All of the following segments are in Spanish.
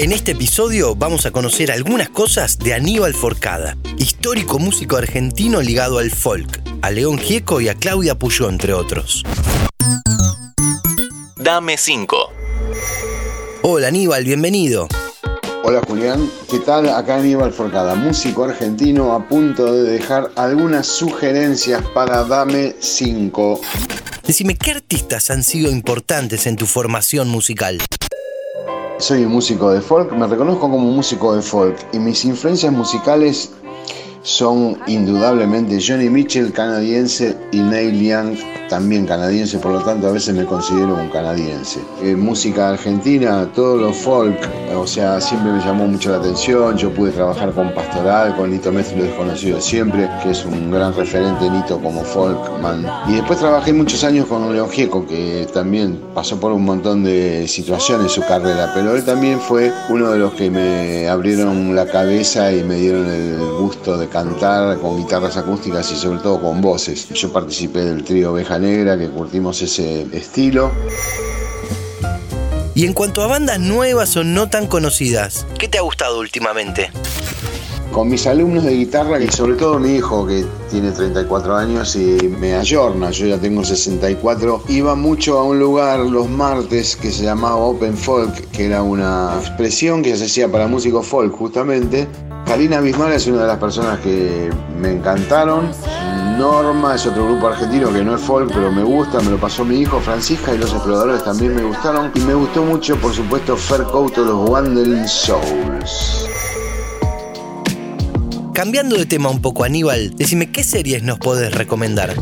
En este episodio vamos a conocer algunas cosas de Aníbal Forcada, histórico músico argentino ligado al folk, a León Gieco y a Claudia Puyó, entre otros. Dame 5. Hola Aníbal, bienvenido. Hola Julián, ¿qué tal? Acá Aníbal Forcada, músico argentino a punto de dejar algunas sugerencias para Dame 5. Decime, ¿qué artistas han sido importantes en tu formación musical? Soy un músico de folk, me reconozco como músico de folk y mis influencias musicales son indudablemente Johnny Mitchell, canadiense, y Neil Young, también canadiense, por lo tanto a veces me considero un canadiense. En música argentina, todo lo folk, o sea, siempre me llamó mucho la atención. Yo pude trabajar con Pastoral, con Nito Mestre, desconocido siempre, que es un gran referente Nito como folkman. Y después trabajé muchos años con León Gieco, que también pasó por un montón de situaciones en su carrera, pero él también fue uno de los que me abrieron la cabeza y me dieron el gusto de cantar con guitarras acústicas y sobre todo con voces. Yo participé del trío Oveja Negra, que curtimos ese estilo. Y en cuanto a bandas nuevas o no tan conocidas, ¿qué te ha gustado últimamente? Con mis alumnos de guitarra y sobre todo mi hijo que tiene 34 años y me ayorna, yo ya tengo 64, iba mucho a un lugar los martes que se llamaba Open Folk, que era una expresión que se hacía para músicos folk justamente. Karina Bismar es una de las personas que me encantaron. Norma es otro grupo argentino que no es folk, pero me gusta, me lo pasó mi hijo. Francisca y los exploradores también me gustaron. Y me gustó mucho, por supuesto, Fer Couto, los Wandering Souls. Cambiando de tema un poco, Aníbal, decime qué series nos podés recomendar.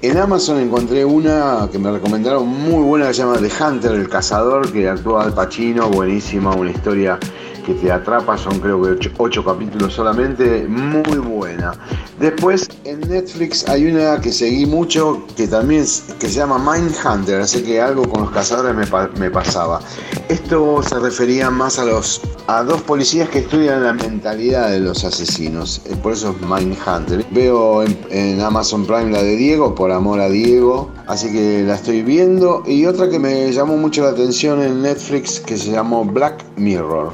En Amazon encontré una que me recomendaron muy buena que se llama The Hunter, el cazador, que actúa Al Pacino, buenísima, una historia que te atrapa, son creo que ocho, capítulos solamente, muy buena. Después en Netflix hay una que seguí mucho que también que se llama Mindhunter, así que algo con los cazadores me, pasaba. Esto se refería más a los a dos policías que estudian la mentalidad de los asesinos, eh, por eso es Mindhunter. Veo en, en Amazon Prime la de Diego, por amor a Diego, así que la estoy viendo. Y otra que me llamó mucho la atención en Netflix que se llamó Black Mirror.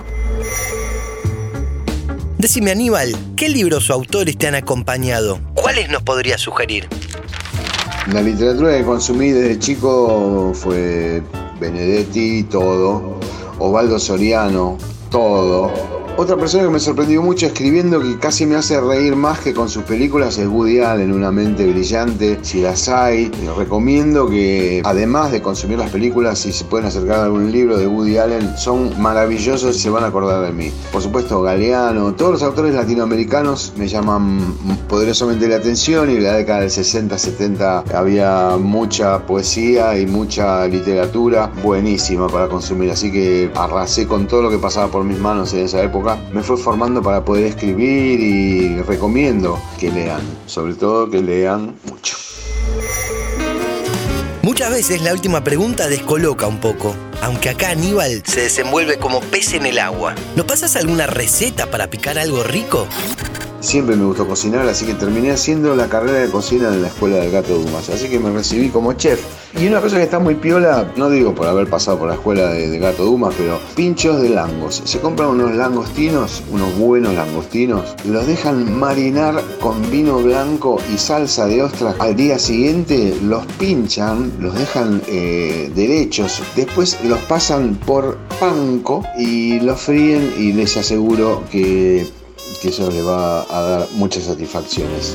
Decime Aníbal, ¿qué libros o autores te han acompañado? ¿Cuáles nos podrías sugerir? La literatura que consumí desde chico fue Benedetti, todo, Osvaldo Soriano, todo, otra persona que me sorprendió mucho escribiendo que casi me hace reír más que con sus películas es Woody Allen, Una mente brillante, si las hay. Recomiendo que además de consumir las películas, si se pueden acercar a algún libro de Woody Allen, son maravillosos y se van a acordar de mí. Por supuesto, Galeano, todos los autores latinoamericanos me llaman poderosamente la atención y en la década del 60-70 había mucha poesía y mucha literatura buenísima para consumir. Así que arrasé con todo lo que pasaba por mis manos en esa época me fue formando para poder escribir y recomiendo que lean, sobre todo que lean mucho. Muchas veces la última pregunta descoloca un poco, aunque acá Aníbal se desenvuelve como pez en el agua. ¿No pasas alguna receta para picar algo rico? Siempre me gustó cocinar, así que terminé haciendo la carrera de cocina en la escuela del Gato Dumas. Así que me recibí como chef. Y una cosa que está muy piola, no digo por haber pasado por la escuela de, Gato Dumas, pero pinchos de langos. Se compran unos langostinos, unos buenos langostinos, los dejan marinar con vino blanco y salsa de ostras. Al día siguiente los pinchan, los dejan eh, derechos, después los pasan por panco y los fríen y les aseguro que que eso le va a dar muchas satisfacciones.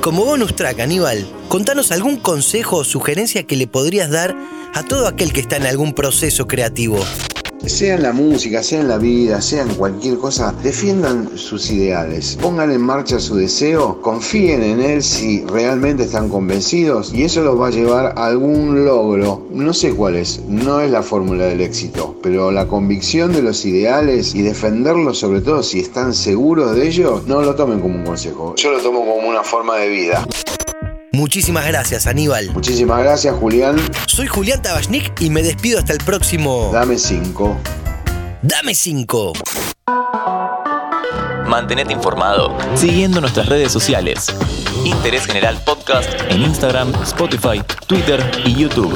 Como bonus track, Aníbal, contanos algún consejo o sugerencia que le podrías dar a todo aquel que está en algún proceso creativo sea en la música, sea en la vida, sea en cualquier cosa, defiendan sus ideales, pongan en marcha su deseo, confíen en él si realmente están convencidos y eso los va a llevar a algún logro. No sé cuál es, no es la fórmula del éxito, pero la convicción de los ideales y defenderlos sobre todo si están seguros de ello, no lo tomen como un consejo. Yo lo tomo como una forma de vida. Muchísimas gracias, Aníbal. Muchísimas gracias, Julián. Soy Julián Tabachnik y me despido hasta el próximo. Dame 5. Dame 5. Mantenete informado siguiendo nuestras redes sociales. Interés General Podcast en Instagram, Spotify, Twitter y YouTube.